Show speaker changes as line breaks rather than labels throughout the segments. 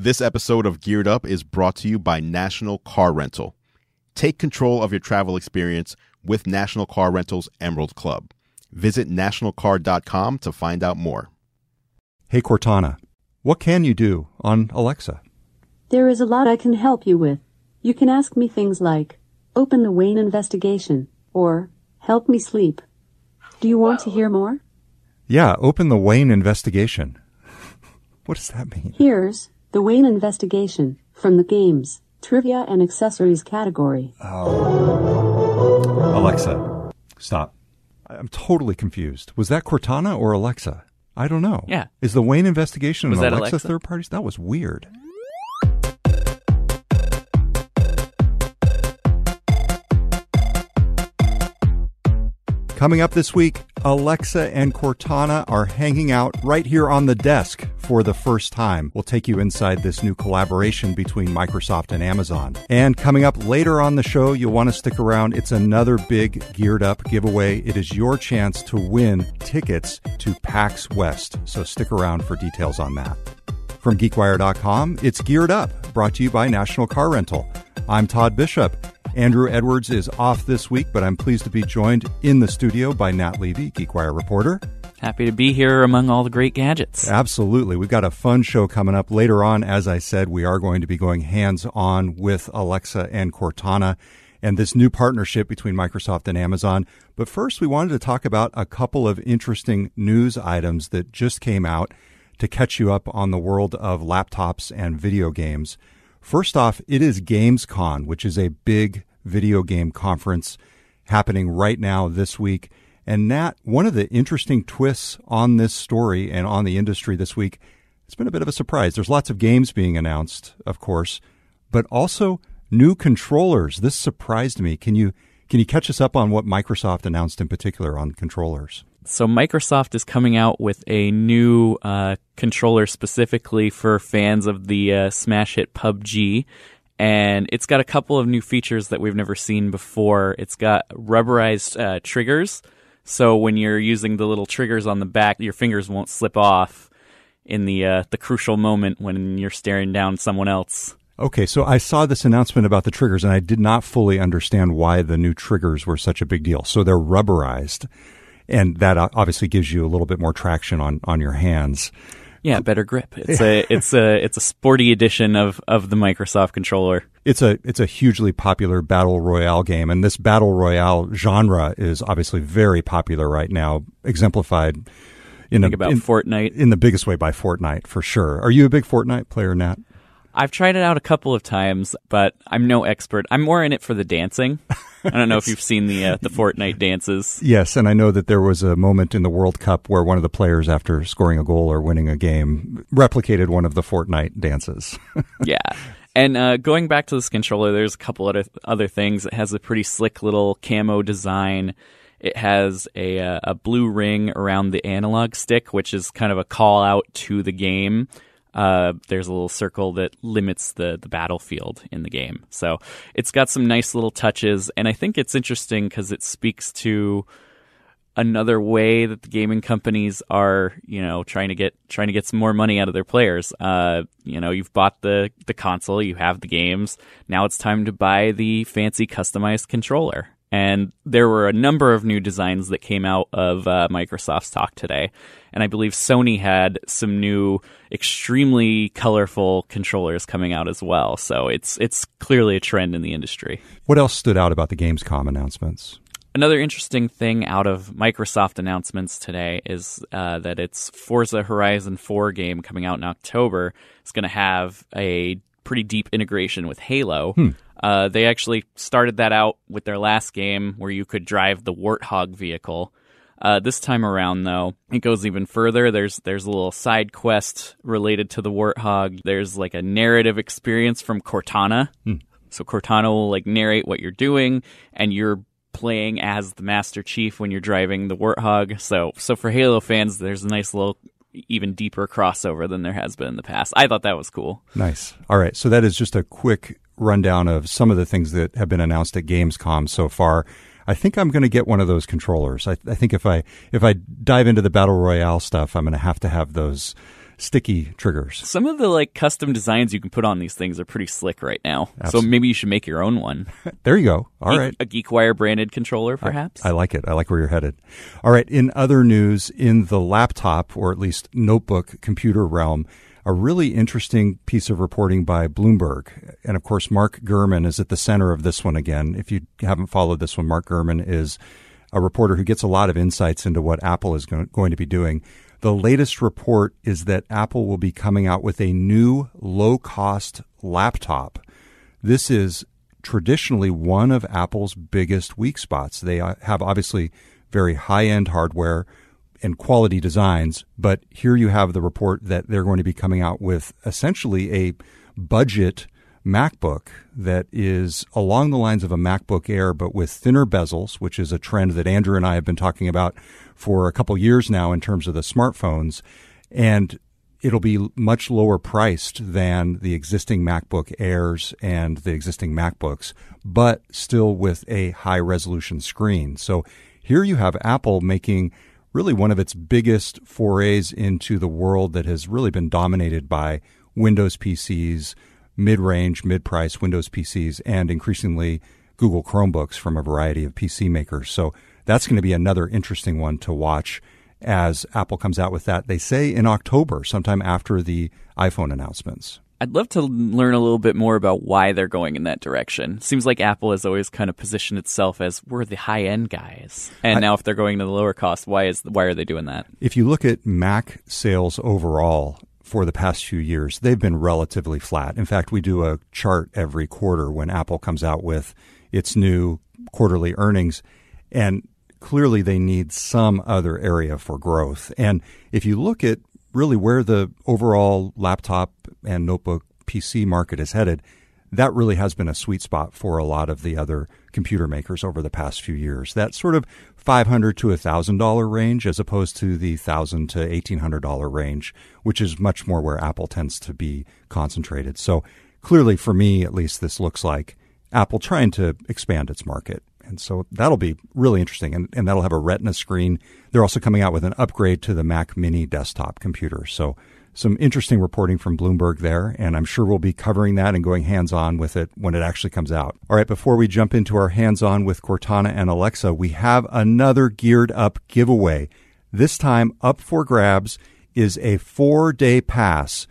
This episode of Geared Up is brought to you by National Car Rental. Take control of your travel experience with National Car Rental's Emerald Club. Visit nationalcar.com to find out more.
Hey Cortana, what can you do on Alexa?
There is a lot I can help you with. You can ask me things like, open the Wayne investigation, or help me sleep. Do you want to hear more?
Yeah, open the Wayne investigation. what does that mean?
Here's the Wayne investigation from the games, trivia, and accessories category. Oh.
Alexa, stop. I'm totally confused. Was that Cortana or Alexa? I don't know.
Yeah.
Is the Wayne investigation
Was
an
that
Alexa,
Alexa?
third party? That was weird. Coming up this week, Alexa and Cortana are hanging out right here on the desk for the first time. We'll take you inside this new collaboration between Microsoft and Amazon. And coming up later on the show, you'll want to stick around. It's another big Geared Up giveaway. It is your chance to win tickets to PAX West. So stick around for details on that. From GeekWire.com, it's Geared Up, brought to you by National Car Rental. I'm Todd Bishop. Andrew Edwards is off this week, but I'm pleased to be joined in the studio by Nat Levy, GeekWire reporter.
Happy to be here among all the great gadgets.
Absolutely. We've got a fun show coming up later on. As I said, we are going to be going hands on with Alexa and Cortana and this new partnership between Microsoft and Amazon. But first, we wanted to talk about a couple of interesting news items that just came out to catch you up on the world of laptops and video games. First off, it is Gamescom, which is a big video game conference happening right now this week. And Nat, one of the interesting twists on this story and on the industry this week, it's been a bit of a surprise. There's lots of games being announced, of course, but also new controllers. This surprised me. Can you can you catch us up on what Microsoft announced in particular on controllers?
So Microsoft is coming out with a new uh, controller specifically for fans of the uh, smash hit PUBG, and it's got a couple of new features that we've never seen before. It's got rubberized uh, triggers, so when you're using the little triggers on the back, your fingers won't slip off in the uh, the crucial moment when you're staring down someone else.
Okay, so I saw this announcement about the triggers and I did not fully understand why the new triggers were such a big deal. So they're rubberized and that obviously gives you a little bit more traction on on your hands.
Yeah, better grip. It's a it's a it's a sporty edition of of the Microsoft controller.
It's a it's a hugely popular battle royale game, and this battle royale genre is obviously very popular right now, exemplified in
Think
a,
about
in,
Fortnite.
in the biggest way by Fortnite for sure. Are you a big Fortnite player, Nat?
I've tried it out a couple of times, but I'm no expert. I'm more in it for the dancing. I don't know if you've seen the uh, the Fortnite dances.
Yes, and I know that there was a moment in the World Cup where one of the players, after scoring a goal or winning a game, replicated one of the Fortnite dances.
Yeah. And uh, going back to this controller, there's a couple other other things. It has a pretty slick little camo design. It has a uh, a blue ring around the analog stick, which is kind of a call out to the game. Uh, there's a little circle that limits the the battlefield in the game. So it's got some nice little touches, and I think it's interesting because it speaks to another way that the gaming companies are, you know, trying to get trying to get some more money out of their players. Uh, you know, you've bought the the console, you have the games. Now it's time to buy the fancy customized controller. And there were a number of new designs that came out of uh, Microsoft's talk today. And I believe Sony had some new, extremely colorful controllers coming out as well. So it's it's clearly a trend in the industry.
what else stood out about the Gamescom announcements?
Another interesting thing out of Microsoft announcements today is uh, that its Forza Horizon 4 game coming out in October is going to have a pretty deep integration with Halo. Uh, they actually started that out with their last game where you could drive the Warthog vehicle. Uh, this time around, though, it goes even further. There's there's a little side quest related to the Warthog. There's like a narrative experience from Cortana. So Cortana will like narrate what you're doing, and you're playing as the Master Chief when you're driving the Warthog. So so for Halo fans, there's a nice little even deeper crossover than there has been in the past. I thought that was cool.
Nice. All right. So that is just a quick rundown of some of the things that have been announced at Gamescom so far. I think I'm going to get one of those controllers. I, I think if I if I dive into the battle royale stuff, I'm going to have to have those sticky triggers.
Some of the like custom designs you can put on these things are pretty slick right now. So maybe you should make your own one.
There you go. All right.
A GeekWire branded controller, perhaps.
I like it. I like where you're headed. All right. In other news, in the laptop or at least notebook computer realm, a really interesting piece of reporting by Bloomberg. And of course, Mark Gurman is at the center of this one again. If you haven't followed this one, Mark Gurman is a reporter who gets a lot of insights into what Apple is going to be doing. The latest report is that Apple will be coming out with a new low cost laptop. This is traditionally one of Apple's biggest weak spots. They uh, have obviously very high end hardware and quality designs, but here you have the report that they're going to be coming out with essentially a budget MacBook that is along the lines of a MacBook Air, but with thinner bezels, which is a trend that Andrew and I have been talking about for a couple years now in terms of the smartphones. And it'll be much lower priced than the existing MacBook Airs and the existing MacBooks, but still with a high resolution screen. So here you have Apple making really one of its biggest forays into the world that has really been dominated by Windows PCs, mid range, mid price Windows PCs, and increasingly Google Chromebooks from a variety of PC makers. So that's going to be another interesting one to watch as Apple comes out with that. They say in October, sometime after the iPhone announcements.
I'd love to learn a little bit more about why they're going in that direction. Seems like Apple has always kind of positioned itself as we're the high end guys, and
I-
now if they're going to the lower cost, why is why are they doing that?
If you look at Mac sales overall for the past few years, they've been relatively flat. In fact, we do a chart every quarter when Apple comes out with its new quarterly earnings, and clearly they need some other area for growth. And if you look at really where the overall laptop and notebook PC market is headed, that really has been a sweet spot for a lot of the other computer makers over the past few years. That sort of five hundred to thousand dollar range, as opposed to the thousand to eighteen hundred dollar range, which is much more where Apple tends to be concentrated. So clearly, for me at least, this looks like Apple trying to expand its market. And so that'll be really interesting. And, and that'll have a Retina screen. They're also coming out with an upgrade to the Mac Mini desktop computer. So some interesting reporting from Bloomberg there. And I'm sure we'll be covering that and going hands on with it when it actually comes out. All right. Before we jump into our hands on with Cortana and Alexa, we have another geared up giveaway. This time up for grabs is a four day pass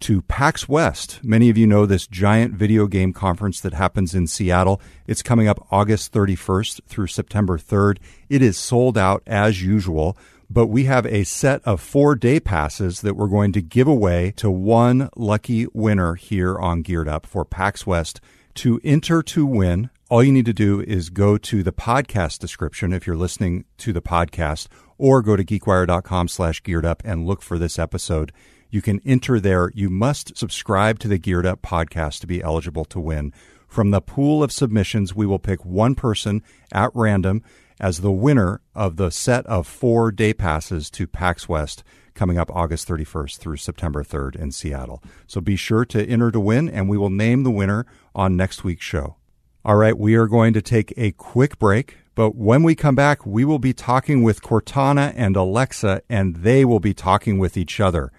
to PAX West. Many of you know this giant video game conference that happens in Seattle. It's coming up August 31st through September 3rd. It is sold out as usual, but we have a set of four day passes that we're going to give away to one lucky winner here on Geared Up for PAX West. To enter to win, all you need to do is go to the podcast description if you're listening to the podcast or go to geekwire.com slash geared up and look for this episode. You can enter there. You must subscribe to the Geared Up podcast to be eligible to win. From the pool of submissions, we will pick one person at random as the winner of the set of four day passes to PAX West coming up August 31st through September 3rd in Seattle. So be sure to enter to win, and we will name the winner on next week's show. All right, we are going to take a quick break, but when we come back, we will be talking with Cortana and Alexa, and they will be talking with each other.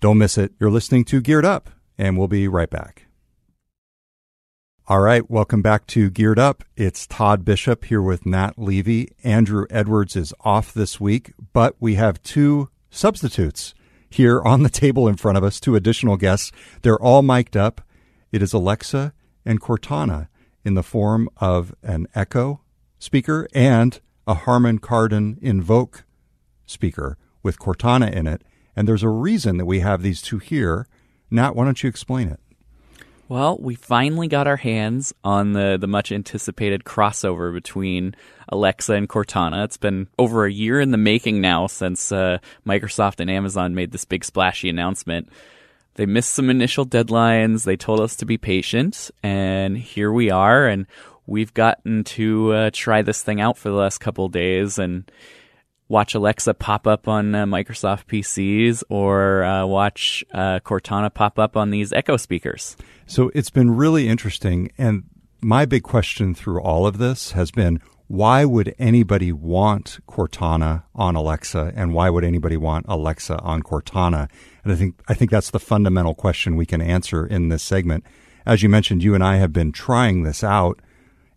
Don't miss it. You're listening to Geared Up, and we'll be right back. All right, welcome back to Geared Up. It's Todd Bishop here with Nat Levy. Andrew Edwards is off this week, but we have two substitutes here on the table in front of us, two additional guests. They're all mic'd up. It is Alexa and Cortana in the form of an Echo speaker and a Harman Kardon Invoke speaker with Cortana in it. And there's a reason that we have these two here. Nat, why don't you explain it?
Well, we finally got our hands on the, the much anticipated crossover between Alexa and Cortana. It's been over a year in the making now since uh, Microsoft and Amazon made this big splashy announcement. They missed some initial deadlines. They told us to be patient, and here we are. And we've gotten to uh, try this thing out for the last couple of days and watch Alexa pop up on uh, Microsoft PCs or uh, watch uh, Cortana pop up on these Echo speakers.
So it's been really interesting. And my big question through all of this has been why would anybody want Cortana on Alexa and why would anybody want Alexa on Cortana? And I think I think that's the fundamental question we can answer in this segment. As you mentioned, you and I have been trying this out.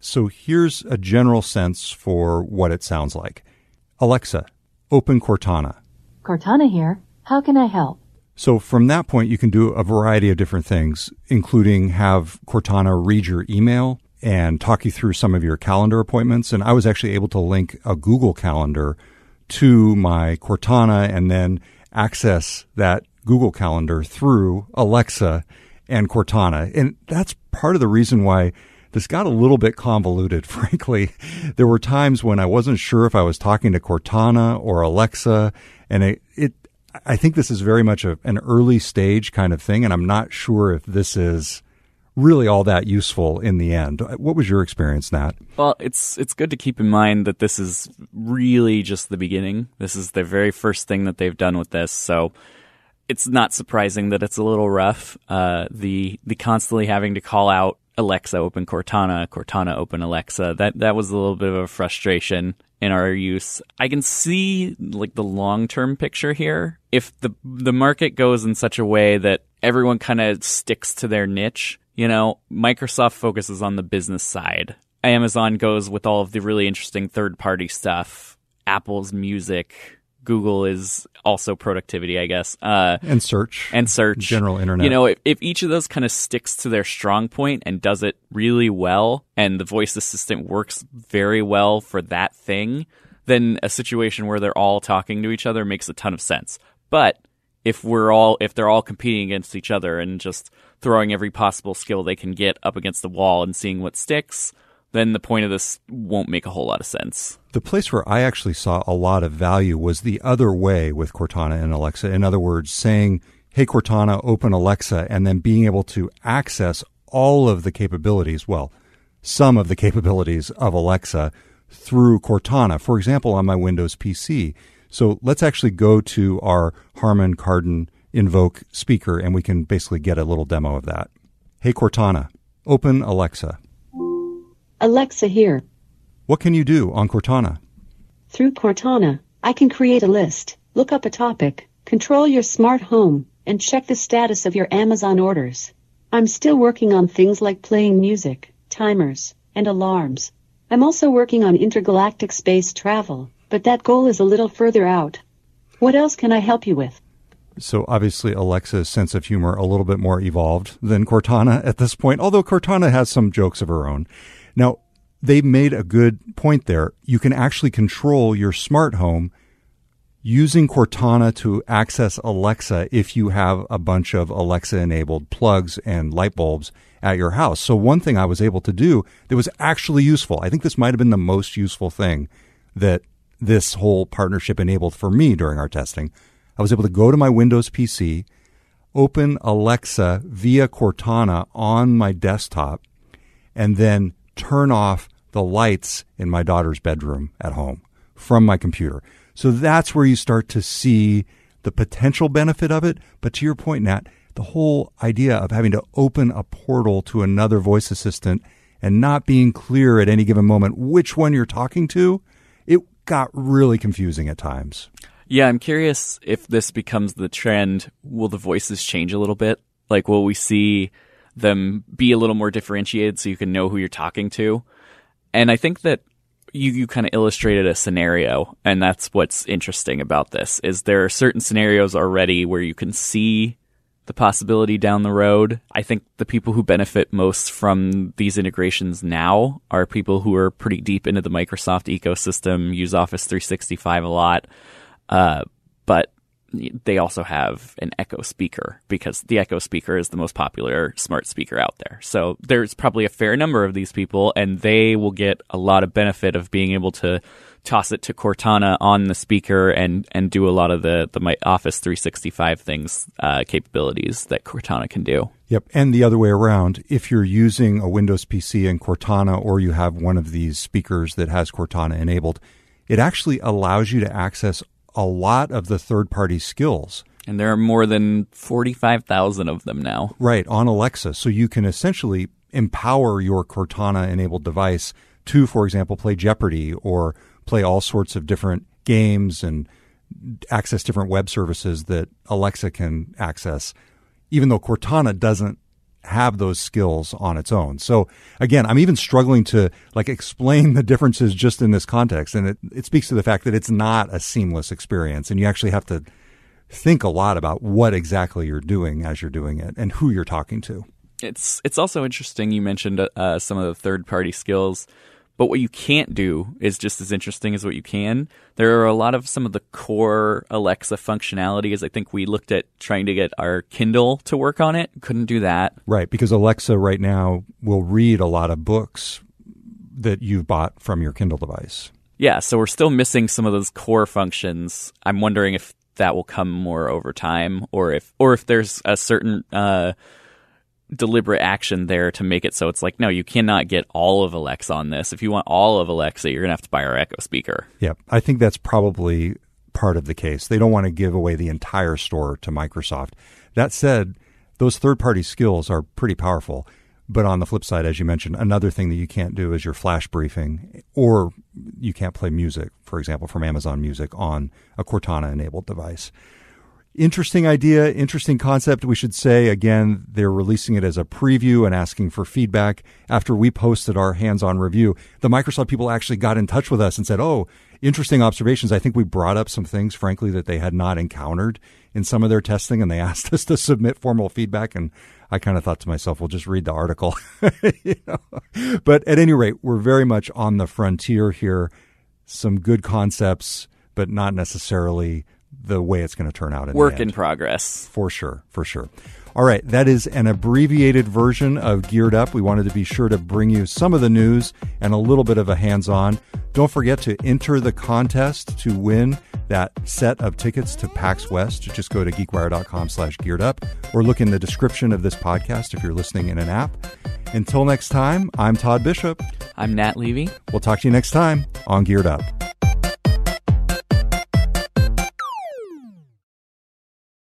So here's a general sense for what it sounds like. Alexa, open Cortana.
Cortana here. How can I help?
So from that point, you can do a variety of different things, including have Cortana read your email, and talk you through some of your calendar appointments. And I was actually able to link a Google Calendar to my Cortana and then access that Google Calendar through Alexa and Cortana. And that's part of the reason why this got a little bit convoluted, frankly. There were times when I wasn't sure if I was talking to Cortana or Alexa, and it, it I think this is very much a, an early stage kind of thing, and I'm not sure if this is really all that useful in the end. What was your experience, Nat?
Well, it's it's good to keep in mind that this is really just the beginning. This is the very first thing that they've done with this, so it's not surprising that it's a little rough. Uh, the the constantly having to call out Alexa open Cortana, Cortana open Alexa. That that was a little bit of a frustration in our use. I can see like the long term picture here. If the the market goes in such a way that everyone kind of sticks to their niche, you know, Microsoft focuses on the business side. Amazon goes with all of the really interesting third party stuff. Apple's music. Google is also productivity, I guess. Uh,
and search.
And search.
General internet.
You know, if, if each of those kind of sticks to their strong point and does it really well, and the voice assistant works very well for that thing, then a situation where they're all talking to each other makes a ton of sense. But if we're all, if they're all competing against each other and just throwing every possible skill they can get up against the wall and seeing what sticks, then the point of this won't make a whole lot of sense.
The place where I actually saw a lot of value was the other way with Cortana and Alexa. In other words, saying, Hey, Cortana, open Alexa, and then being able to access all of the capabilities, well, some of the capabilities of Alexa through Cortana. For example, on my Windows PC. So let's actually go to our Harman Kardon invoke speaker and we can basically get a little demo of that. Hey Cortana, open Alexa.
Alexa here.
What can you do on Cortana?
Through Cortana, I can create a list, look up a topic, control your smart home, and check the status of your Amazon orders. I'm still working on things like playing music, timers, and alarms. I'm also working on intergalactic space travel, but that goal is a little further out. What else can I help you with?
So obviously Alexa's sense of humor a little bit more evolved than Cortana at this point, although Cortana has some jokes of her own. Now, they made a good point there. You can actually control your smart home using Cortana to access Alexa if you have a bunch of Alexa enabled plugs and light bulbs at your house. So one thing I was able to do that was actually useful. I think this might have been the most useful thing that this whole partnership enabled for me during our testing I was able to go to my Windows PC, open Alexa via Cortana on my desktop, and then turn off the lights in my daughter's bedroom at home from my computer. So that's where you start to see the potential benefit of it. But to your point, Nat, the whole idea of having to open a portal to another voice assistant and not being clear at any given moment which one you're talking to, got really confusing at times.
Yeah, I'm curious if this becomes the trend. Will the voices change a little bit? Like, will we see them be a little more differentiated so you can know who you're talking to? And I think that you, you kind of illustrated a scenario, and that's what's interesting about this is there are certain scenarios already where you can see the possibility down the road. I think the people who benefit most from these integrations now are people who are pretty deep into the Microsoft ecosystem, use Office 365 a lot, uh, but they also have an Echo speaker because the Echo speaker is the most popular smart speaker out there. So there's probably a fair number of these people, and they will get a lot of benefit of being able to toss it to Cortana on the speaker and and do a lot of the the Office 365 things uh, capabilities that Cortana can do.
Yep, and the other way around. If you're using a Windows PC and Cortana, or you have one of these speakers that has Cortana enabled, it actually allows you to access a lot of the third party skills.
And there are more than 45,000 of them now.
Right, on Alexa. So you can essentially empower your Cortana enabled device to, for example, play Jeopardy or play all sorts of different games and access different web services that Alexa can access, even though Cortana doesn't have those skills on its own. So again, I'm even struggling to like explain the differences just in this context. And it, it speaks to the fact that it's not a seamless experience and you actually have to think a lot about what exactly you're doing as you're doing it and who you're talking to.
It's it's also interesting you mentioned uh, some of the third party skills. But what you can't do is just as interesting as what you can. There are a lot of some of the core Alexa functionalities. I think we looked at trying to get our Kindle to work on it. Couldn't do that.
Right, because Alexa right now will read a lot of books that you've bought from your Kindle device.
Yeah, so we're still missing some of those core functions. I'm wondering if that will come more over time or if or if there's a certain uh, deliberate action there to make it so it's like, no, you cannot get all of Alexa on this. If you want all of Alexa, you're going to have to buy our Echo speaker.
Yeah, I think that's probably part of the case. They don't want to give away the entire store to Microsoft. That said, those third party skills are pretty powerful. But on the flip side, as you mentioned, another thing that you can't do is your flash briefing, or you can't play music, for example, from Amazon Music on a Cortana enabled device. Interesting idea, interesting concept. We should say again, they're releasing it as a preview and asking for feedback. After we posted our hands on review, the Microsoft people actually got in touch with us and said, Oh, interesting observations. I think we brought up some things, frankly, that they had not encountered in some of their testing and they asked us to submit formal feedback. And I kind of thought to myself, well, just read the article. you know? But at any rate, we're very much on the frontier here. Some good concepts, but not necessarily the way it's going to turn out. In
Work in progress.
For sure, for sure. All right, that is an abbreviated version of Geared Up. We wanted to be sure to bring you some of the news and a little bit of a hands on. Don't forget to enter the contest to win that set of tickets to PAX West. Just go to geekwire.com slash geared up or look in the description of this podcast if you're listening in an app. Until next time, I'm Todd Bishop.
I'm Nat Levy.
We'll talk to you next time on Geared Up.